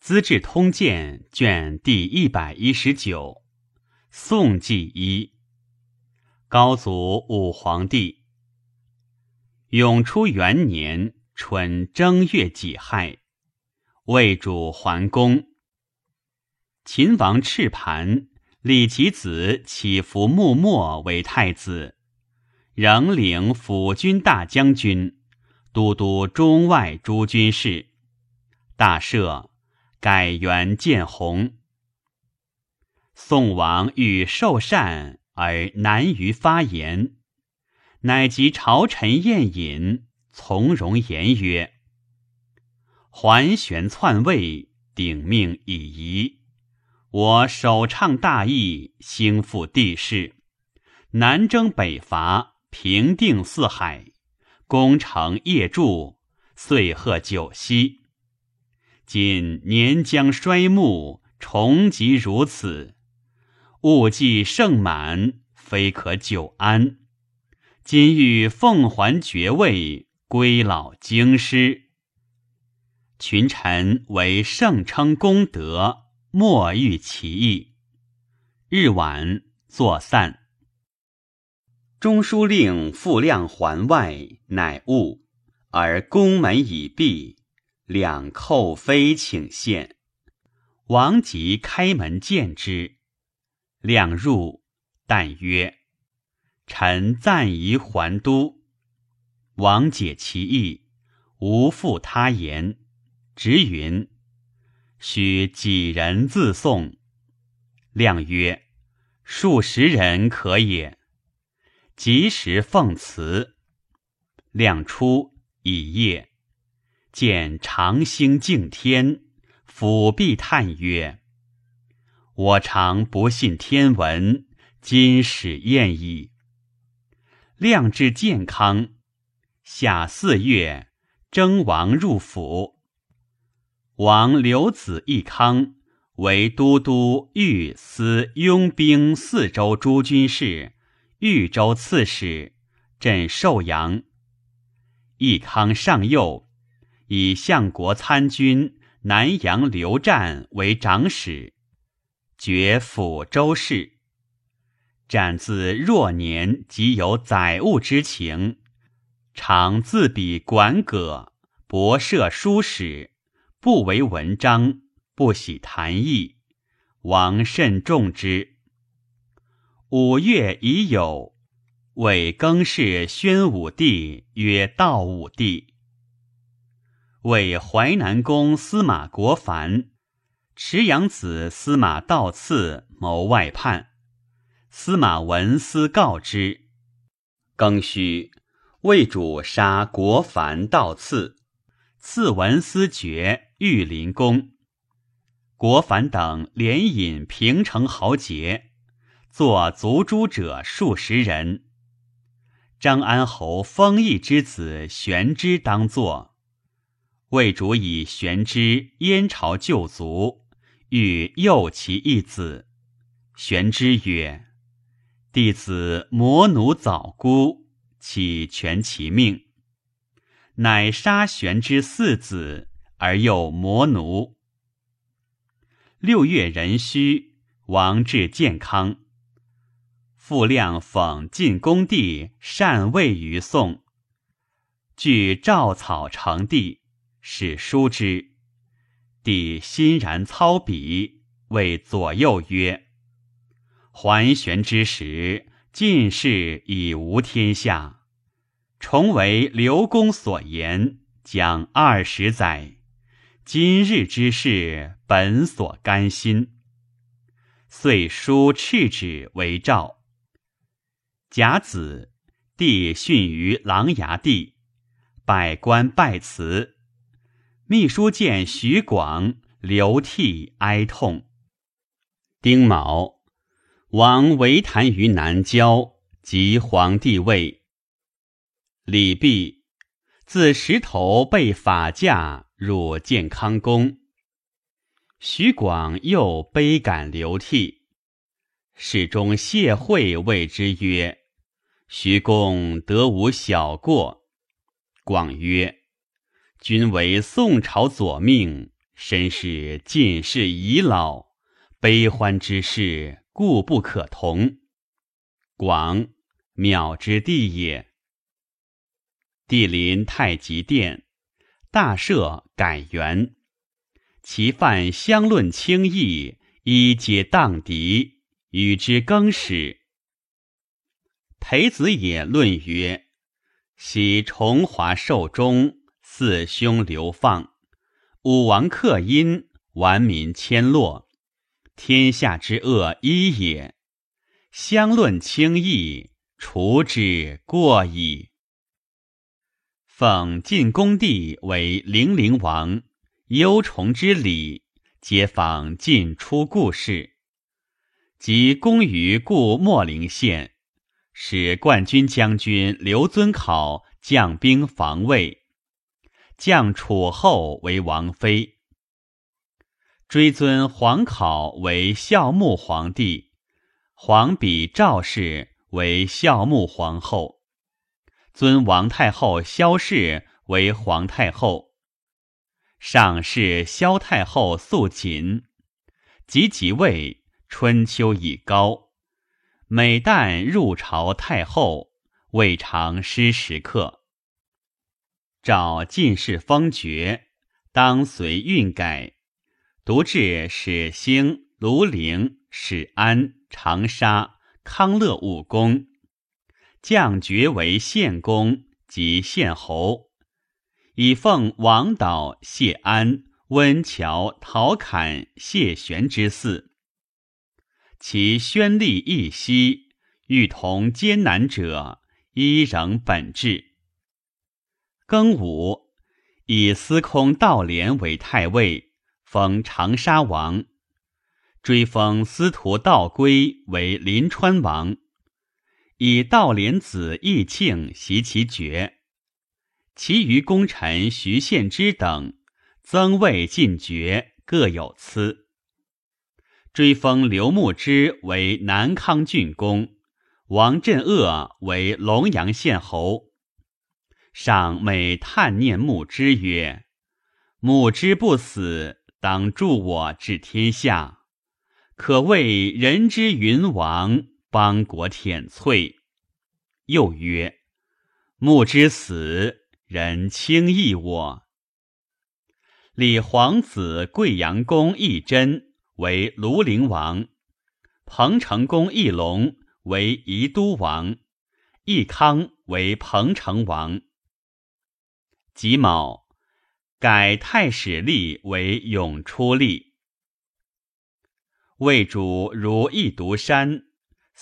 资治通鉴》卷第一百一十九，宋纪一。高祖武皇帝。永初元年春正月己亥，魏主桓公。秦王赤盘立其子乞伏穆末为太子，仍领辅军大将军，都督中外诸军事，大赦。改元建弘。宋王欲受禅而难于发言，乃及朝臣宴饮，从容言曰：“桓玄篡位，鼎命已移。我首倡大义，兴复帝室，南征北伐，平定四海，攻城业筑，岁贺九锡。”今年将衰暮，重疾如此，物既盛满，非可久安。今欲奉还爵位，归老京师。群臣为圣称功德，莫欲其意。日晚作散。中书令傅亮环外，乃悟，而宫门已闭。两寇妃请献，王即开门见之。亮入，但曰：“臣暂移还都。”王解其意，无复他言，直云：“须几人自送？”亮曰：“数十人可也。”及时奉辞。亮出，已夜。见长星敬天，俯壁叹曰：“我常不信天文，今始验矣。”亮至健康，夏四月，征王入府。王刘子义康为都督御司拥兵四州诸军事、豫州刺史，镇寿阳。义康上幼。以相国参军南阳刘湛为长史，爵抚州事。湛自弱年即有载物之情，常自比管葛，博涉书史，不为文章，不喜谈议。王甚重之。五月已有，为更氏宣武帝曰道武帝。为淮南公司马国凡、池阳子司马道次谋外叛，司马文思告之。庚戌，魏主杀国凡、道次，赐文思爵御林公。国凡等连引平城豪杰，作族诛者数十人。张安侯封邑之子玄之当作。魏主以玄之燕朝旧族，欲诱其一子。玄之曰：“弟子魔奴早孤，岂全其命？”乃杀玄之四子，而又魔奴。六月壬戌，王至健康。傅亮讽晋恭帝禅位于宋，据赵草成帝。使书之，帝欣然操笔，谓左右曰：“桓玄之时，进士已无天下。重为刘公所言，将二十载。今日之事，本所甘心。遂书敕旨为诏。甲子，帝训于琅琊帝，百官拜辞。”秘书见徐广，流涕哀痛。丁卯，王为谈于南郊，即皇帝位。李泌自石头被法驾入建康宫。徐广又悲感流涕，始终谢惠谓之曰：“徐公得无小过。”广曰。君为宋朝左命，身是近世已老，悲欢之事，故不可同。广，渺之地也。帝临太极殿，大赦改元。其犯相论轻易，一皆荡涤，与之更始。裴子也论曰：“昔崇华寿终，四兄流放，武王克殷，顽民迁洛，天下之恶一也。相论轻易，除之过矣。”奉晋恭帝为零陵王，幽崇之礼，皆访晋出故事。即攻于故秣陵县，使冠军将军刘遵考将兵防卫，降楚后为王妃，追尊皇考为孝穆皇帝，皇比赵氏为孝穆皇后。尊王太后萧氏为皇太后，上是萧太后素锦，及即位，春秋已高。每旦入朝太后，未尝失时刻。召进士封爵，当随运改，独至始兴、庐陵、始安、长沙、康乐五宫。降爵为县公及县侯，以奉王导、谢安、温峤、陶侃、谢玄之嗣。其宣力一息，欲同艰难者，依仍本质。庚午，以司空道廉为太尉，封长沙王，追封司徒道归为临川王。以道廉子义庆袭其爵，其余功臣徐献之等增位进爵，各有赐。追封刘牧之为南康郡公，王镇恶为龙阳县侯。上每叹念牧之曰：“牧之不死，当助我治天下，可谓人之云王。”邦国舔瘁。又曰：“木之死，人轻易我。”李皇子贵阳公义真为庐陵王，彭城公义隆为宜都王，义康为彭城王。己卯，改太史吏为永初吏。魏主如一独山。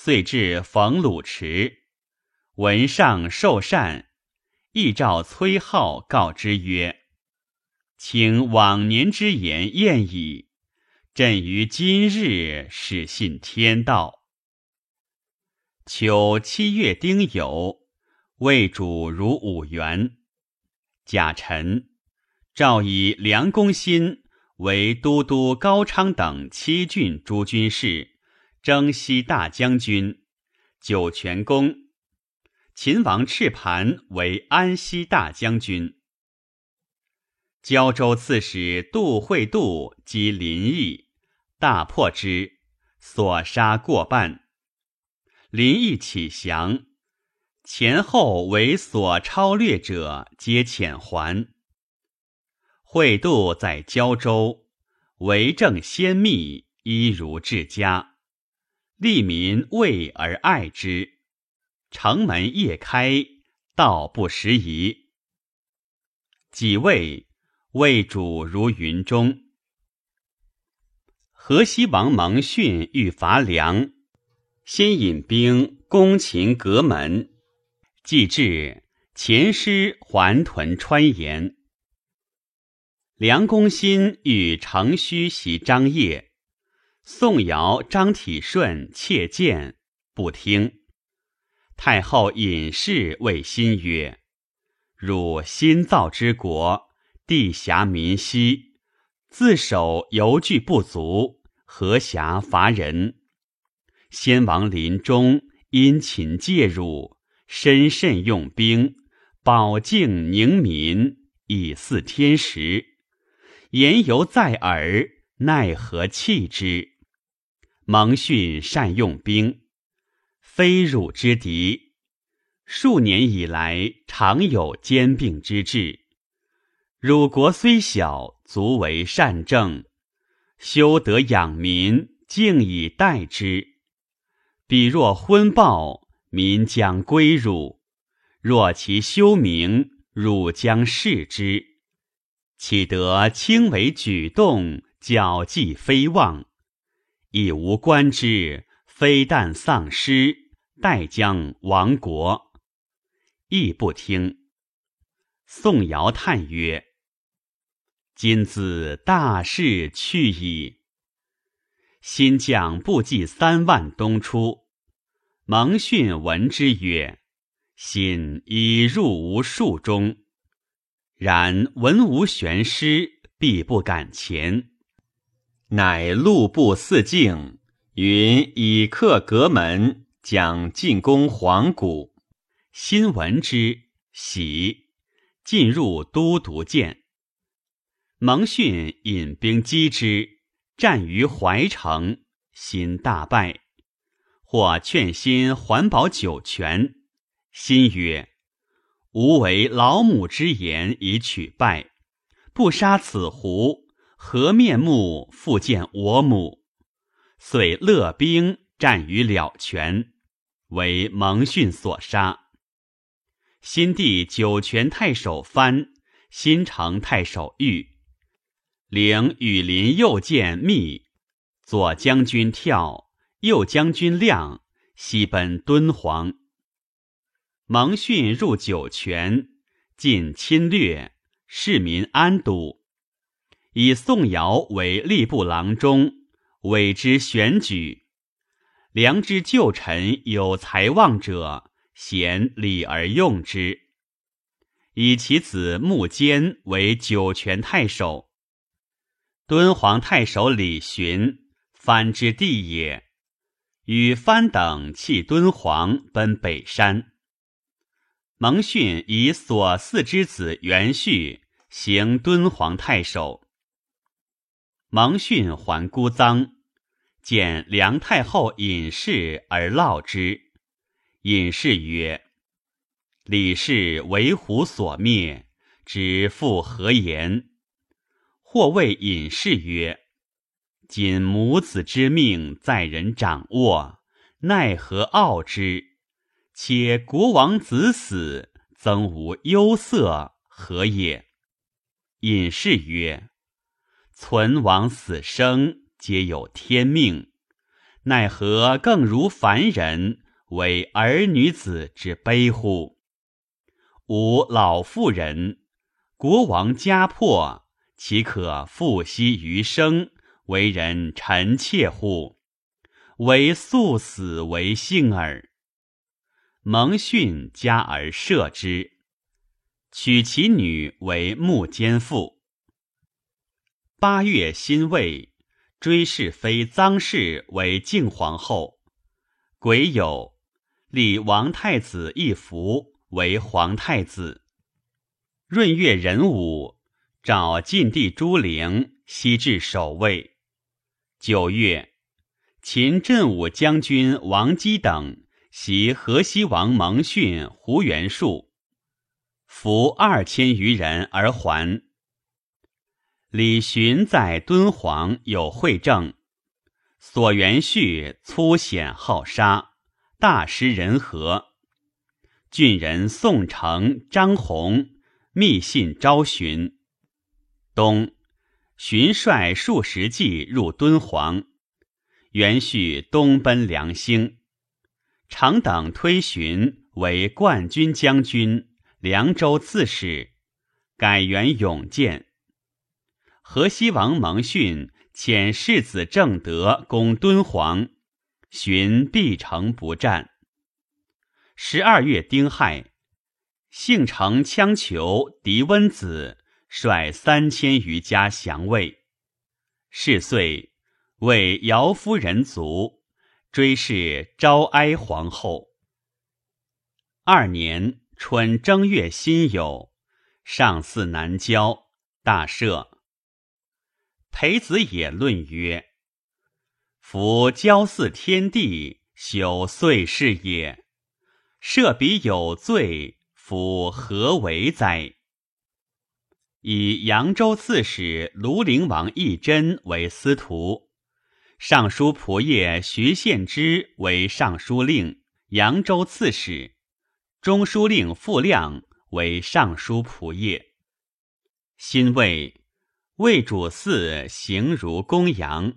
遂至冯鲁池，闻上受禅，亦召崔浩告之曰：“请往年之言验矣。朕于今日始信天道。”秋七月丁酉，魏主如五元。甲辰，诏以梁公新为都督高昌等七郡诸军事。征西大将军，酒泉公；秦王赤盘为安西大将军。胶州刺史杜会度击林邑，大破之，所杀过半。林邑起降，前后为所超略者，皆遣还。会度在胶州，为政先密，一如治家。利民畏而爱之，城门夜开，道不拾遗。己未，魏主如云中。河西王蒙逊欲伐梁，先引兵攻秦阁门，既至，前师还屯川沿。梁公新欲乘虚袭张掖。宋尧、张体顺切谏，不听。太后尹氏谓新曰：“汝新造之国，地狭民稀，自守犹惧不足，何暇伐人？先王临终，殷勤介入，深慎用兵，保境宁民，以祀天时。言犹在耳，奈何弃之？蒙逊善用兵，非汝之敌。数年以来，常有兼并之志。汝国虽小，足为善政，修德养民，敬以待之。彼若昏暴，民将归汝；若其修明，汝将视之。岂得轻为举动，矫计非望？亦无官之，非但丧失，待将亡国。亦不听。宋尧叹曰：“今自大势去矣。”新将不计三万东出。蒙逊闻之曰：“心已入无数中。”然闻无玄师，必不敢前。乃路步四境，云以克阁门，将进攻黄谷。心闻之，喜，进入都督见。蒙逊引兵击之，战于怀城，心大败。或劝新还保九泉，新曰。吾为老母之言以取败，不杀此狐，何面目复见我母？遂勒兵战于了泉，为蒙逊所杀。新帝九泉太守藩，新城太守玉，领羽林右见密，左将军跳，右将军亮，西奔敦煌。蒙逊入酒泉，尽侵略，市民安堵。以宋尧为吏部郎中，委之选举。良知旧臣有才望者，贤礼而用之。以其子穆坚为酒泉太守。敦煌太守李寻，藩之地也，与藩等弃敦煌，奔北山。蒙逊以所嗣之子元绪行敦煌太守。蒙逊还孤臧，见梁太后尹氏而烙之。尹氏曰：“李氏为虎所灭，知复何言？”或谓尹氏曰：“仅母子之命在人掌握，奈何傲之？”且国王子死，曾无忧色，何也？隐士曰：“存亡死生，皆有天命，奈何更如凡人，为儿女子之悲乎？吾老妇人，国王家破，岂可复息余生，为人臣妾乎？唯速死为幸耳。”蒙逊加而赦之，娶其女为穆监妇。八月辛未，追谥妃臧氏为敬皇后。癸酉，立王太子一福为皇太子。闰月壬午，找晋帝朱陵西至守卫。九月，秦镇武将军王基等。袭河西王蒙逊、胡元术，俘二千余人而还。李寻在敦煌有会政，所元绪粗险好杀，大失人和。郡人宋城、张宏密信招寻。冬，寻率数十骑入敦煌，元绪东奔梁兴。常等推寻为冠军将军、凉州刺史，改元永建。河西王蒙逊遣世子正德攻敦煌，寻必城不战。十二月丁亥，幸城羌酋狄温子率三千余家降魏。是岁，为姚夫人卒。追谥昭哀皇后。二年春正月辛酉，上巳南郊，大赦。裴子也论曰：“夫交祀天地，朽岁事也。设彼有罪，夫何为哉？”以扬州刺史庐陵王义真为司徒，尚书仆射徐献之为尚书令、扬州刺史，中书令傅亮为尚书仆射。新魏魏主嗣行如公羊。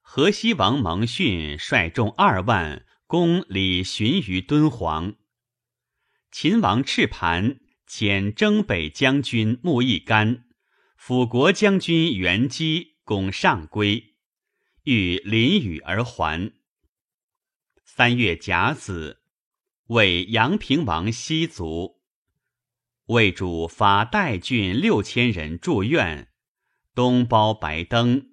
河西王蒙逊率众二万攻李寻于敦煌。秦王赤盘。遣征北将军穆义干、辅国将军袁基攻上归，欲临雨而还。三月甲子，为阳平王西卒。魏主发代郡六千人驻院，东包白登，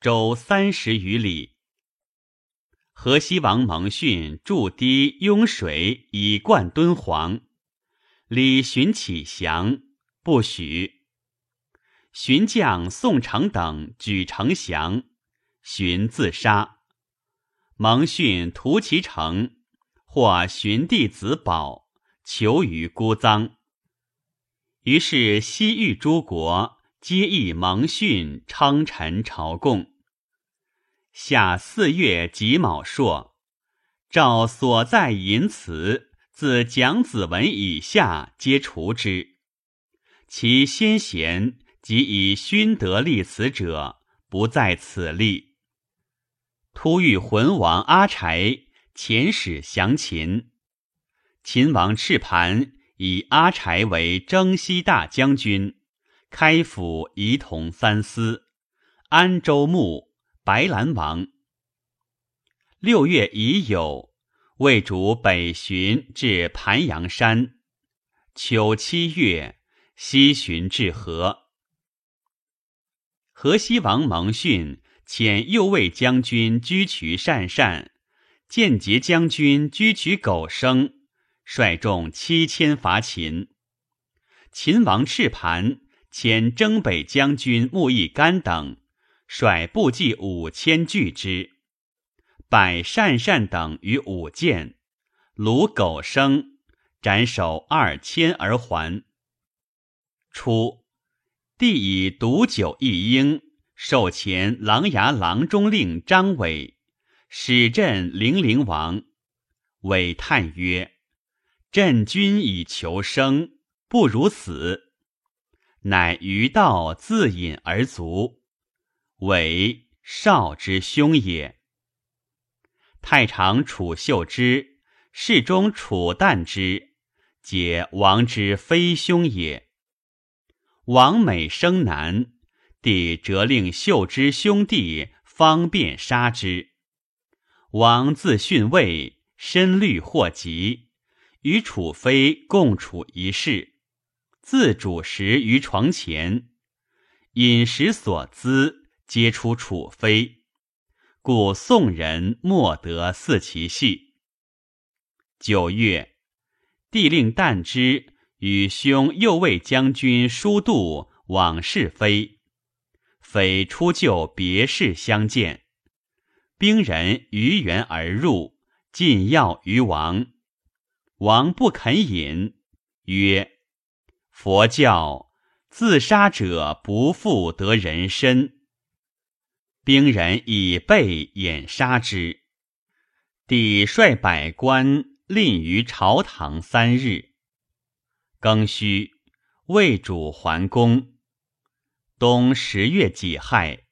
周三十余里。河西王蒙逊筑堤拥水以灌敦煌。李寻起降，不许。寻将宋城等举城降，寻自杀。蒙逊屠其城，或寻弟子宝，求于孤臧。于是西域诸国皆以蒙逊称臣朝贡。夏四月己卯朔，诏所在淫词。自蒋子文以下，皆除之。其先贤及以勋德立此者，不在此例。突遇魂王阿柴遣使降秦，秦王赤盘以阿柴为征西大将军，开府仪同三司，安州牧，白兰王。六月已有。魏主北巡至盘阳山，秋七月，西巡至河。河西王蒙逊遣右卫将军居渠善善、间节将军居渠苟生率众七千伐秦。秦王赤盘遣征北将军穆义干等率部骑五千拒之。百善善等于五箭，虏苟生，斩首二千而还。初，帝以毒酒一应，授前琅琊郎中令张伟，使镇零陵王。伟叹曰：“朕君以求生，不如死。”乃于道自饮而卒。伟少之兄也。太常楚秀之，侍中楚旦之，皆王之非兄也。王美生男，帝责令秀之兄弟方便杀之。王自逊位，深虑祸及，与楚妃共处一室，自主食于床前，饮食所资皆出楚妃。故宋人莫得似其戏。九月，帝令旦之与兄右卫将军舒度往视妃，妃出就别室相见，兵人于园而入，进要于王。王不肯饮，曰：“佛教自杀者不复得人身。”兵人以备掩杀之，帝率百官吝于朝堂三日。庚戌，魏主还宫。冬十月己亥，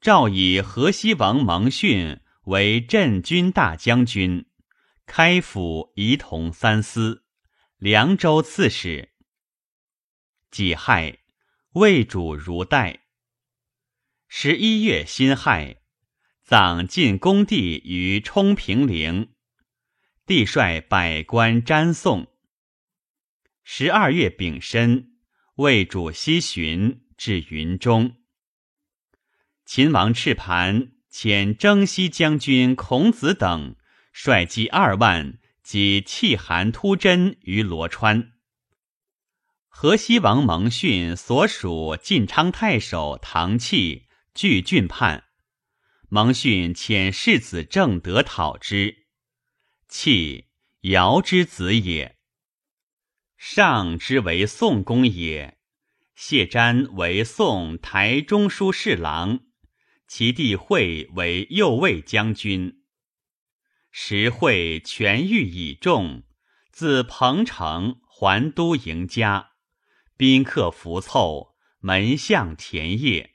诏以河西王蒙逊为镇军大将军，开府仪同三司，凉州刺史。己亥，魏主如代。十一月辛亥，葬晋恭帝于冲平陵。帝率百官瞻送。十二月丙申，魏主西巡至云中。秦王赤盘遣征西将军孔子等率骑二万及弃韩突真于罗川。河西王蒙逊所属晋昌太守唐契据郡叛，蒙逊遣世子正德讨之。契尧之子也，上之为宋公也。谢瞻为宋台中书侍郎，其弟惠为右卫将军。时惠权欲已重，自彭城还都迎家，宾客服凑，门向田业。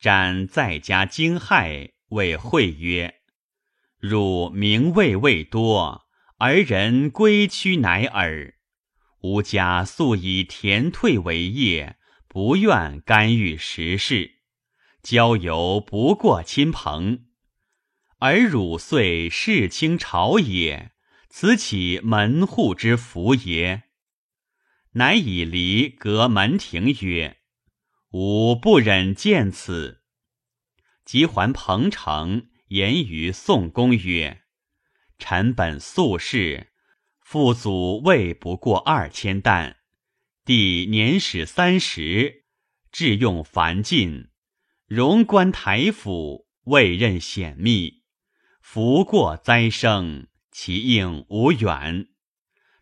瞻在家惊骇，谓惠曰：“汝名位未多，而人归趋乃尔。”吾家素以田退为业，不愿干预时事，交游不过亲朋。而汝遂世卿朝也，此岂门户之福也？乃以离隔门庭曰：“吾不忍见此。”即还彭城，言于宋公曰：“臣本素士。”父祖未不过二千担，弟年始三十，志用繁进，荣官台府，未任显秘，福过灾生，其应无远。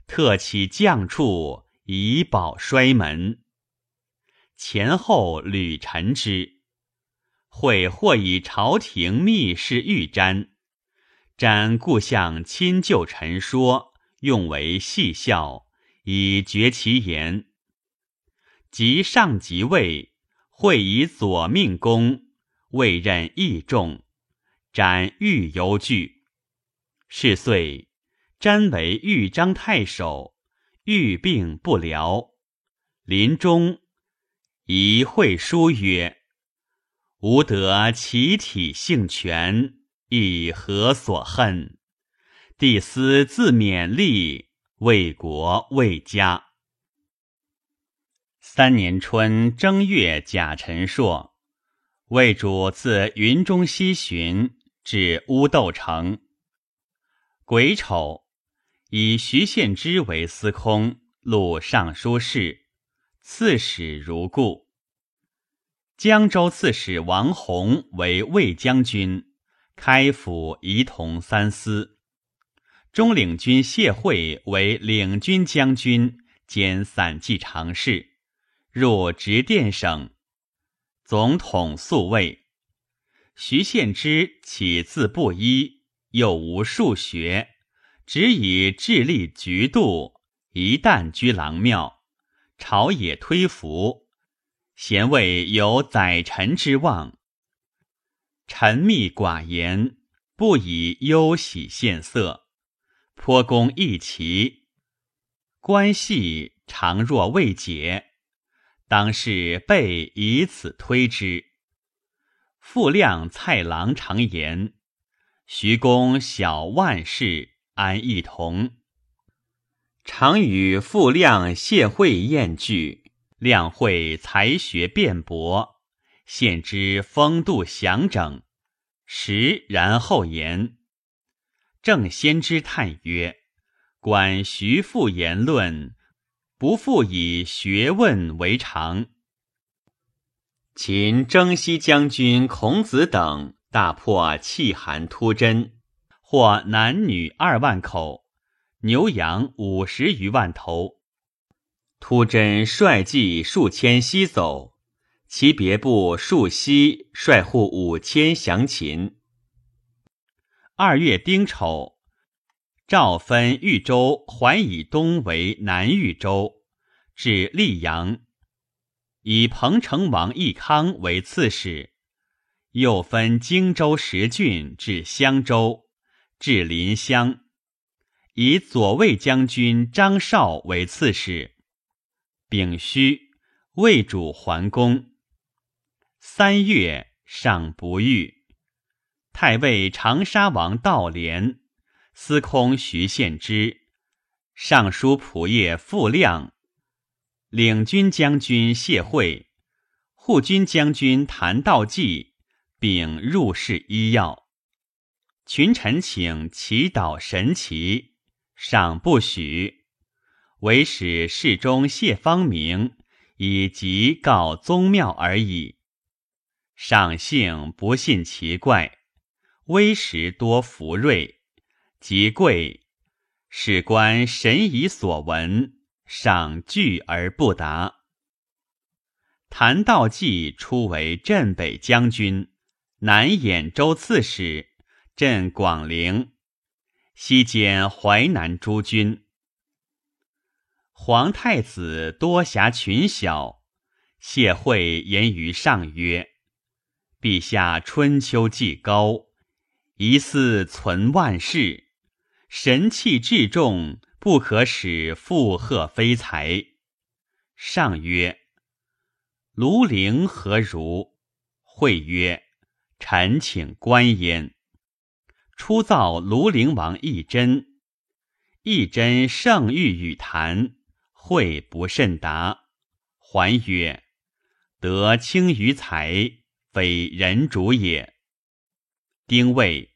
特起将处，以保衰门。前后屡陈之，会或以朝廷密事御瞻，瞻故向亲旧陈说。用为戏笑，以绝其言。及上即位，会以左命公，未任义重，斩欲犹惧。是岁，瞻为豫章太守，欲病不疗，临终，以会书曰：“吾得其体性全，亦何所恨？”帝思自勉励，为国为家。三年春正月甲辰朔，魏主自云中西巡，至乌豆城。癸丑，以徐献之为司空，录尚书事，刺史如故。江州刺史王弘为卫将军，开府仪同三司。中领军谢惠为领军将军兼散骑常侍，入直殿省。总统宿卫。徐献之起自布衣，又无数学，只以智力局度，一旦居郎庙，朝野推服，贤位有宰臣之望。臣密寡言，不以忧喜献色。颇公义奇，关系常若未解，当是备以此推之。傅亮蔡郎常言：“徐公小万事，安一同。”常与傅亮、谢惠宴聚，亮会才学辩驳，现之风度详整，时然后言。正先之叹曰：“管徐父言论，不复以学问为常。”秦征西将军孔子等大破气寒突真，获男女二万口，牛羊五十余万头。突真率骑数千西走，其别部数西率户五千降秦。二月丁丑，诏分豫州淮以东为南豫州，至溧阳，以彭城王义康为刺史；又分荆州十郡至襄州，至临湘，以左卫将军张绍为刺史。丙戌，魏主桓公。三月，上不遇。太尉长沙王道廉、司空徐献之、尚书仆射傅亮、领军将军谢惠、护军将军谭道济禀入室医药，群臣请祈祷神奇，赏不许。唯使侍中谢方明以及告宗庙而已。上幸不信奇怪，微时多福瑞，即贵。史官神以所闻，赏惧而不答。谭道济初为镇北将军，南兖州刺史，镇广陵，西兼淮南诸军。皇太子多侠群小，谢惠言于上曰：“陛下春秋既高，疑似存万世，神气至重，不可使附贺非才。”上曰。庐陵何如？惠曰：“臣请观焉。”初造庐陵王义真，义真圣欲与谈，会不甚达，还曰：“得轻于才，非人主也。”丁未，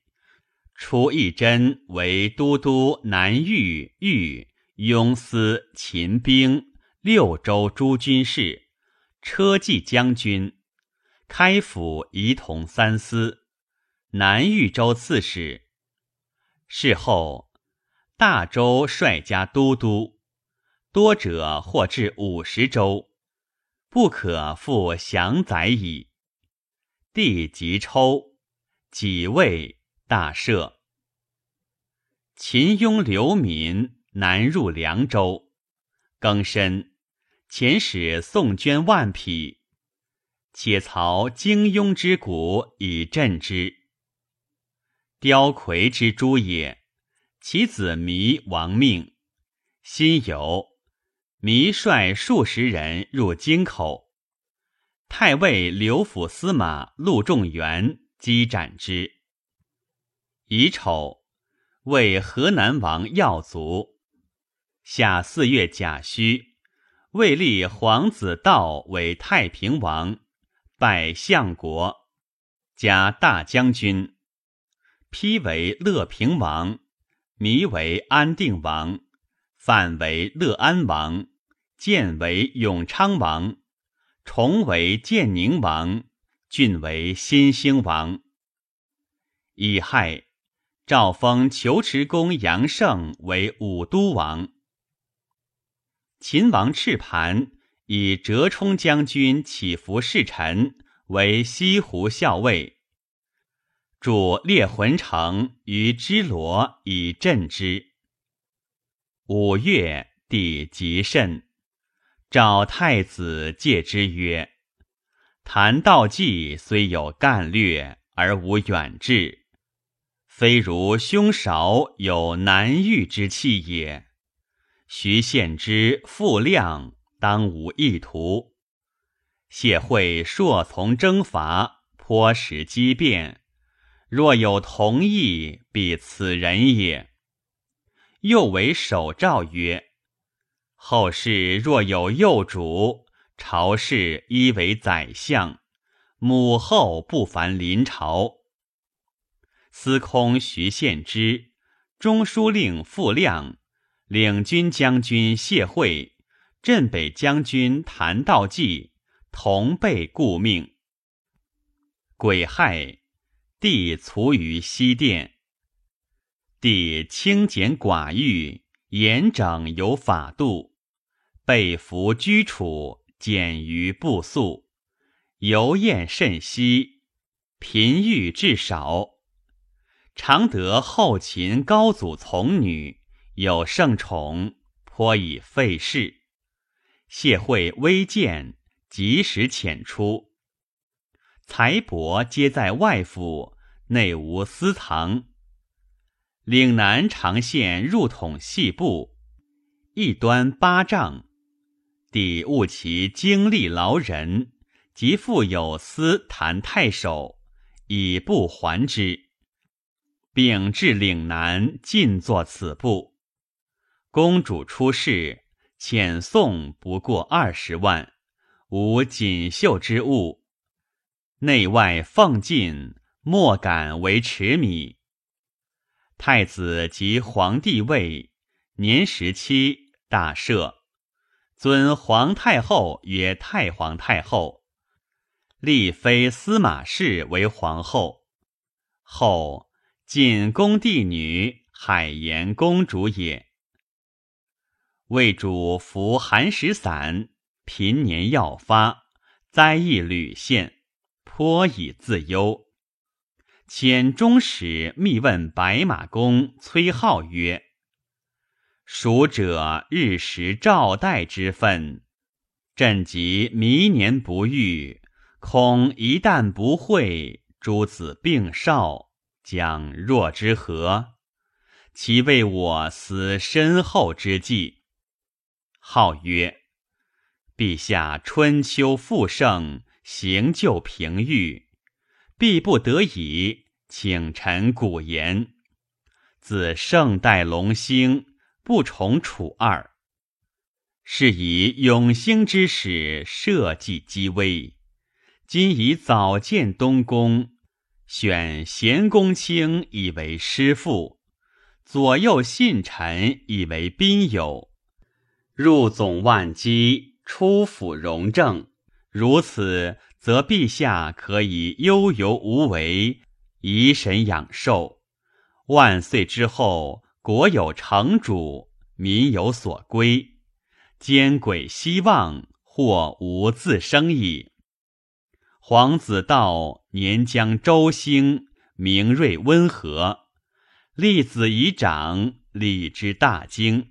初义真为都督南豫、豫、雍司、秦兵六州诸军事。车骑将军，开府仪同三司，南豫州刺史。事后，大州率家都督，多者或至五十州，不可复详载矣。帝即抽，己未大赦。秦雍流民南入凉州，更申。遣使送绢万匹，且曹荆庸之谷以镇之。雕魁之诸也，其子弥亡命。辛酉，弥率数十人入京口，太尉刘府司马陆仲元击斩之。乙丑，为河南王耀族。夏四月甲戌。为立皇子道为太平王，拜相国，加大将军，丕为乐平王，弥为安定王，范为乐安王，建为永昌王，崇为建宁王，郡为新兴王。乙亥，诏封求池公杨胜为武都王。秦王赤盘以折冲将军起伏侍臣为西湖校尉，主列魂城于支罗以镇之。五月，帝极甚，召太子戒之曰：“谭道济虽有干略，而无远志，非如兄韶有难遇之气也。”徐献之、傅亮当无意图。谢惠硕从征伐，颇识机变。若有同意，必此人也。又为守诏曰：“后世若有幼主，朝事依为宰相，母后不凡临朝。”司空徐献之、中书令傅亮。领军将军谢惠、镇北将军谭道济同被顾命。癸亥，帝卒于西殿。帝清简寡欲，严整有法度，被服居处，简于不素，游宴甚稀，贫欲至少，常得后秦高祖从女。有圣宠，颇以费事。谢惠微见，及时遣出。财帛皆在外府，内无私藏。岭南长线入统细布，一端八丈。抵务其精力劳人，即复有司谭太守，以不还之，并至岭南尽作此布。公主出世，遣送不过二十万，无锦绣之物，内外奉进，莫敢为迟米。太子及皇帝位，年十七，大赦，尊皇太后曰太皇太后，立妃司马氏为皇后。后晋恭帝女海盐公主也。魏主服寒食散，频年药发，灾疫屡现，颇以自忧。遣中使密问白马公崔浩曰：“蜀者日食赵代之分，朕即弥年不遇，恐一旦不会，诸子病少，将若之何？其为我思身后之计。”号曰：“陛下春秋复盛，行旧平愈，必不得已，请臣古言。自圣代隆兴，不重楚二，是以永兴之始，社稷积危。今以早建东宫，选贤公卿以为师父，左右信臣以为宾友。”入总万机，出府容政，如此，则陛下可以悠游无为，颐神养寿。万岁之后，国有成主，民有所归，奸鬼希望或无自生矣。皇子道年将周兴，明锐温和，立子以长，礼之大惊。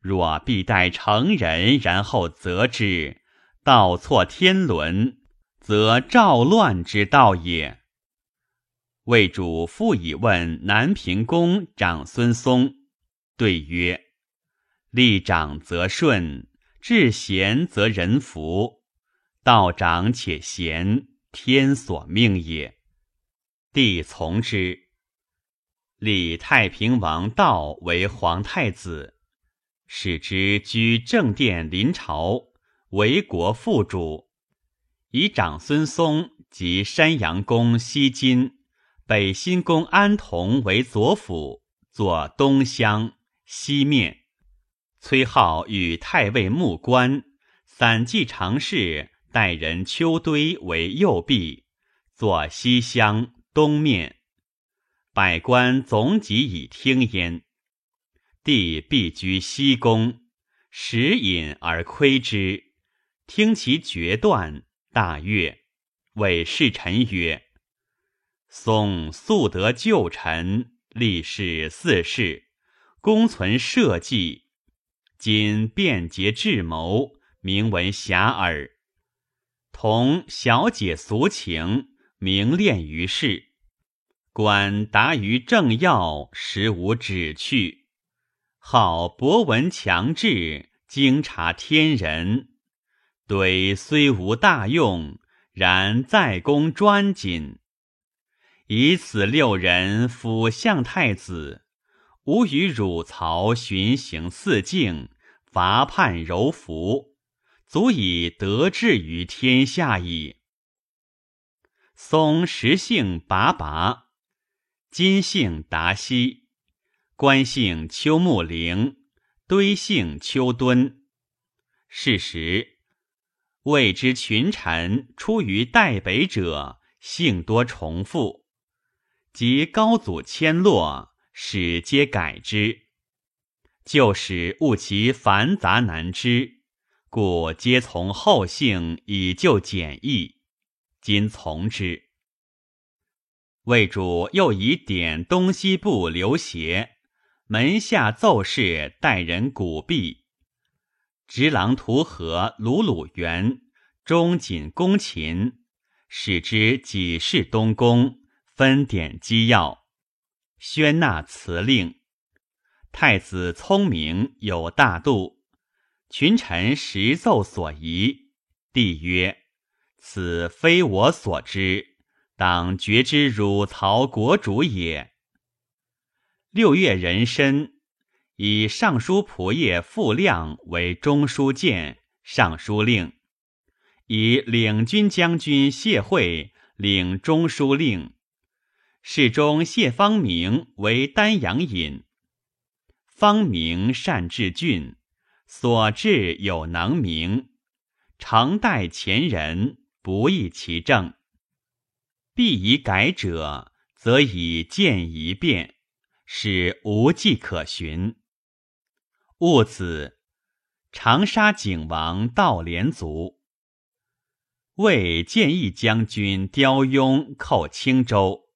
若必待成人，然后择之，道错天伦，则赵乱之道也。魏主复以问南平公长孙嵩，对曰：“立长则顺，治贤则人服。道长且贤，天所命也。”帝从之，立太平王道为皇太子。使之居正殿临朝，为国副主，以长孙嵩及山阳公西金、北新公安同为左辅，作东乡西面。崔浩与太尉穆官、散骑常侍代人邱堆为右弼，作西乡东面。百官总己以听焉。帝必居西宫，时隐而窥之，听其决断，大悦，谓侍臣曰：“宋素得旧臣，立事四世，功存社稷。今便捷智谋，名闻遐迩。同小解俗情，明练于世。官达于政要，实无旨趣。”好博闻强志，经察天人。怼虽无大用，然在公专谨。以此六人辅相太子，吾与汝曹巡行四境，伐叛柔服，足以得志于天下矣。松实姓拔拔，金姓达西。官姓丘木陵，堆姓丘敦。是时，谓之群臣出于代北者，姓多重复。及高祖迁落，使皆改之。旧使误其繁杂难知，故皆从后姓以就简易。今从之。魏主又以点东西部流协。门下奏事待人古币，直郎图和鲁鲁元中锦公秦，使之几事东宫，分点机要，宣纳辞令。太子聪明有大度，群臣实奏所疑。帝曰：“此非我所知，当决之汝曹国主也。”六月壬申，以尚书仆射傅亮为中书监、尚书令；以领军将军谢惠领中书令；侍中谢方明为丹阳尹。方明善治郡，所至有能名，常待前人，不易其正。必以改者，则以见一变，使无迹可寻。戊子，长沙景王道连卒。魏建义将军刁雍寇青州，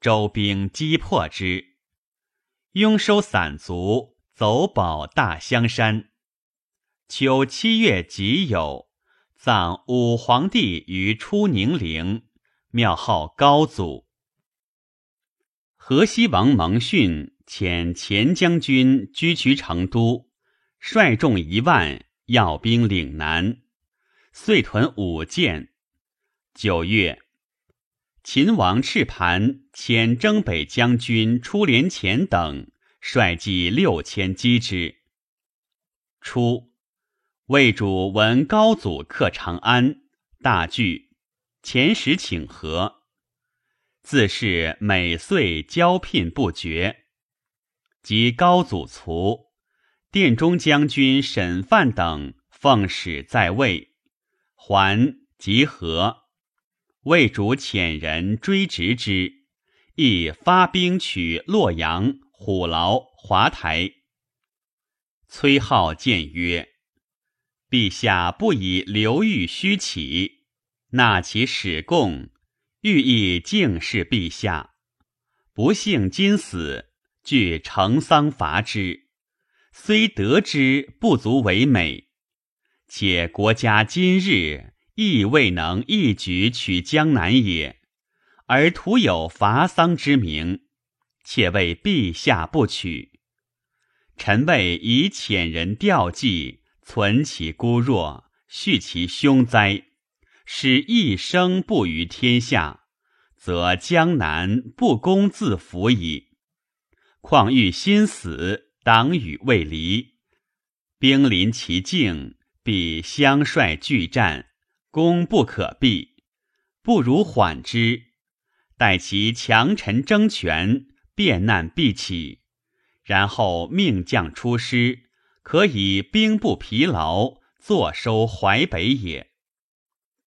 周兵击破之，雍收散卒，走保大香山。秋七月己酉，葬武皇帝于初宁陵，庙号高祖。河西王蒙逊遣前将军居渠成都，率众一万，要兵岭南。遂屯五箭。九月，秦王赤盘遣征北将军出连前等率计六千击之。初，魏主闻高祖克长安，大惧，遣使请和。自是每岁交聘不绝。及高祖卒，殿中将军沈范等奉使在魏。还即和，魏主遣人追执之，亦发兵取洛阳、虎牢、华台。崔浩谏曰：“陛下不以刘裕虚起，纳其使贡，欲以敬事陛下。不幸今死，具成丧伐之，虽得之，不足为美。”且国家今日亦未能一举取江南也，而徒有伐丧之名，且为陛下不取。臣为以遣人吊祭，存其孤弱，恤其凶灾，使一生不于天下，则江南不攻自服矣。况欲心死，党羽未离，兵临其境。必相率拒战，攻不可避，不如缓之，待其强臣争权，变难必起，然后命将出师，可以兵不疲劳，坐收淮北也。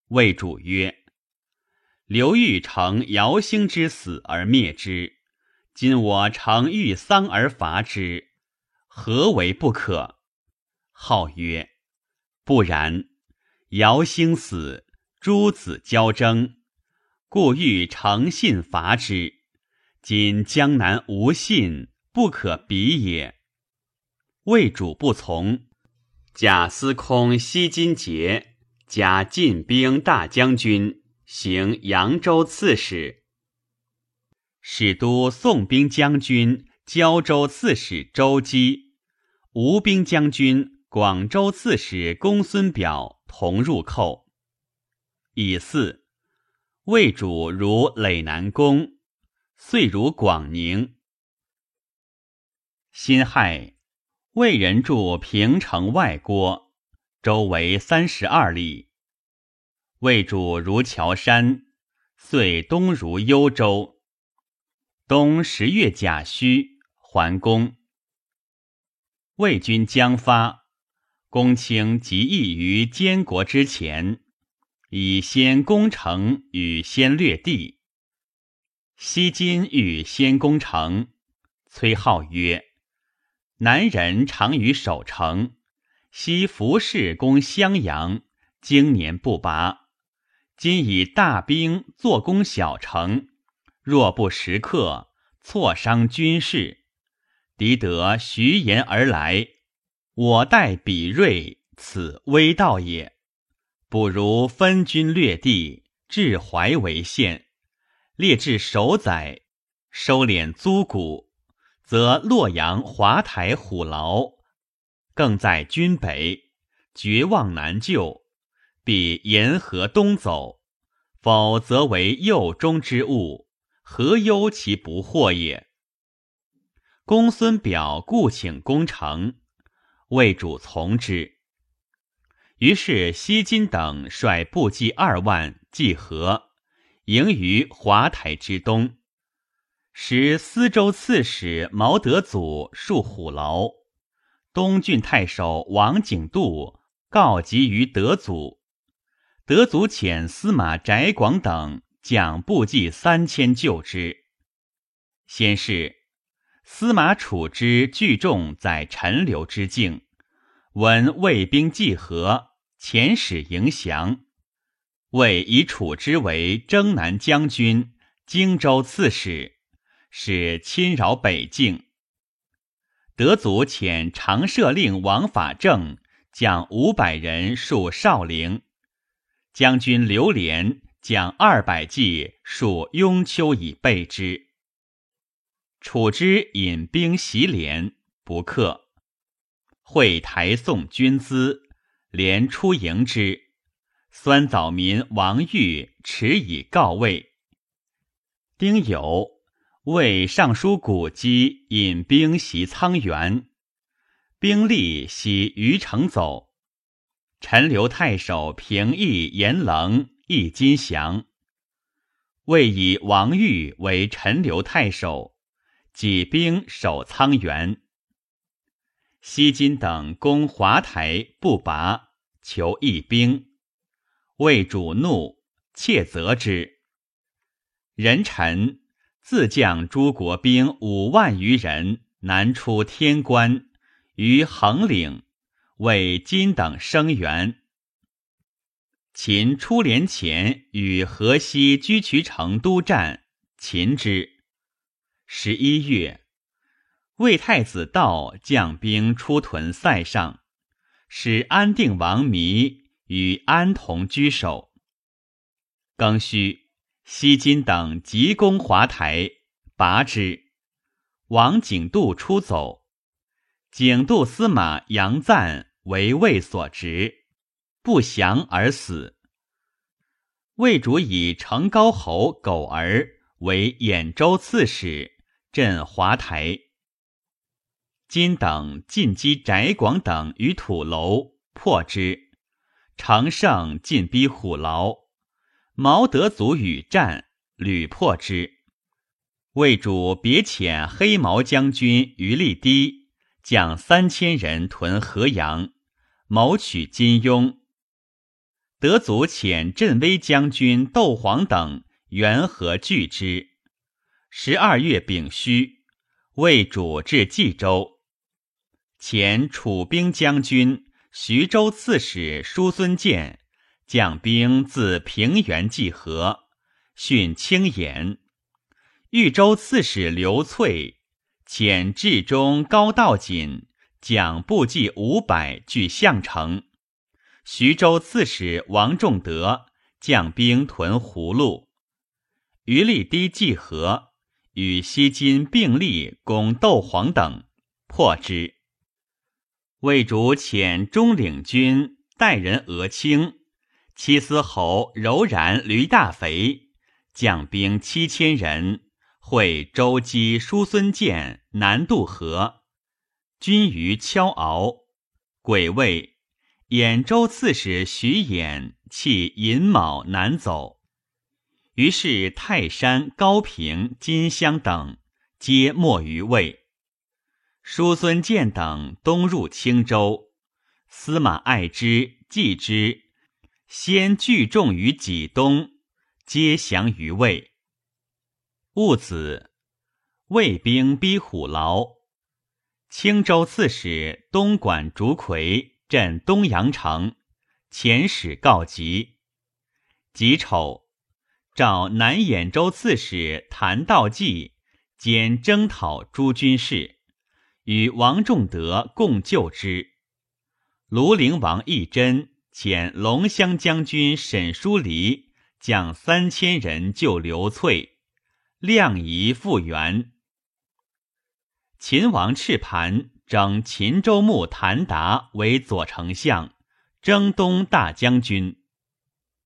魏主曰：“刘裕乘姚兴之死而灭之，今我乘遇丧而伐之，何为不可？”号曰。不然，尧兴死，诸子交争，故欲诚信伐之。今江南无信，不可比也。魏主不从，假司空西金节，加进兵大将军，行扬州刺史。使都宋兵将军胶州刺史周基，吴兵将军。广州刺史公孙表同入寇。以四，魏主如垒南宫，遂如广宁。辛亥，魏人筑平城外郭，周围三十二里。魏主如乔山，遂东如幽州。冬十月甲戌，桓公。魏军将发。公卿即义于监国之前，以先攻城与先略地。西晋欲先攻城，崔浩曰：“南人常于守城，昔服侍攻襄阳，经年不拔。今以大兵坐攻小城，若不时刻，挫伤军事，敌得徐言而来。”我待比锐，此危道也。不如分军略地，置淮为县，列置守宰，收敛租谷，则洛阳、华台、虎牢，更在军北，绝望难救，必沿河东走，否则为右中之物，何忧其不获也？公孙表故请攻城。魏主从之，于是西金等率部骑二万济河，迎于华台之东。时司州刺史毛德祖戍虎牢，东郡太守王景度告急于德祖，德祖遣司马翟广等将部骑三千救之。先是，司马处之聚众在陈留之境，闻魏兵济合，遣使迎降。魏以处之为征南将军、荆州刺史，使侵扰北境。德祖遣常设令王法正将五百人戍少陵，将军刘连将二百骑戍雍丘以备之。楚之引兵袭连，不克。会台送军资，连出迎之。酸枣民王玉持以告魏。丁酉。为尚书古基引兵袭沧源，兵力袭虞城走。陈留太守平邑严棱易金祥。魏以王玉为陈留太守，己兵守沧源。西金等攻华台不拔，求义兵。魏主怒，窃责之。人臣。自将诸国兵五万余人南出天关，于横岭为金等声援。秦出连前与河西居渠成都战，秦之。十一月，魏太子道将兵出屯塞上，使安定王弥与安同居守。庚戌。西金等急攻华台，拔之。王景度出走，景度司马杨赞为魏所执，不降而死。魏主以成高侯苟儿为兖州刺史，镇华台。金等进击翟广等于土楼，破之。常胜进逼虎牢。毛德祖与战，屡破之。魏主别遣黑毛将军于立低将三千人屯河阳，谋取金庸。德祖遣镇威将军窦皇等援河拒之。十二月丙戌，魏主至冀州，遣楚兵将军、徐州刺史叔孙建。将兵自平原济河，训清言。豫州刺史刘粹遣至中高道锦将部骑五百据项城。徐州刺史王仲德将兵屯葫芦。余力低济河，与西金并力攻窦黄等，破之。魏主遣中领军带人俄清。七司侯柔然驴大肥将兵七千人会周姬叔孙建南渡河，军于敲敖。癸未，兖州刺史徐衍弃寅卯南走，于是泰山、高平、金乡等皆没于魏。叔孙建等东入青州，司马爱之、季之。先聚众于济东，皆降于魏。戊子，魏兵逼虎牢。青州刺史东莞竺葵镇东阳城，遣使告急。己丑，召南兖州刺史谭道济兼征讨诸军事，与王仲德共救之。庐陵王义真。遣龙骧将军沈叔离将三千人救刘粹，亮仪复原。秦王赤盘整秦州牧谭达为左丞相，征东大将军。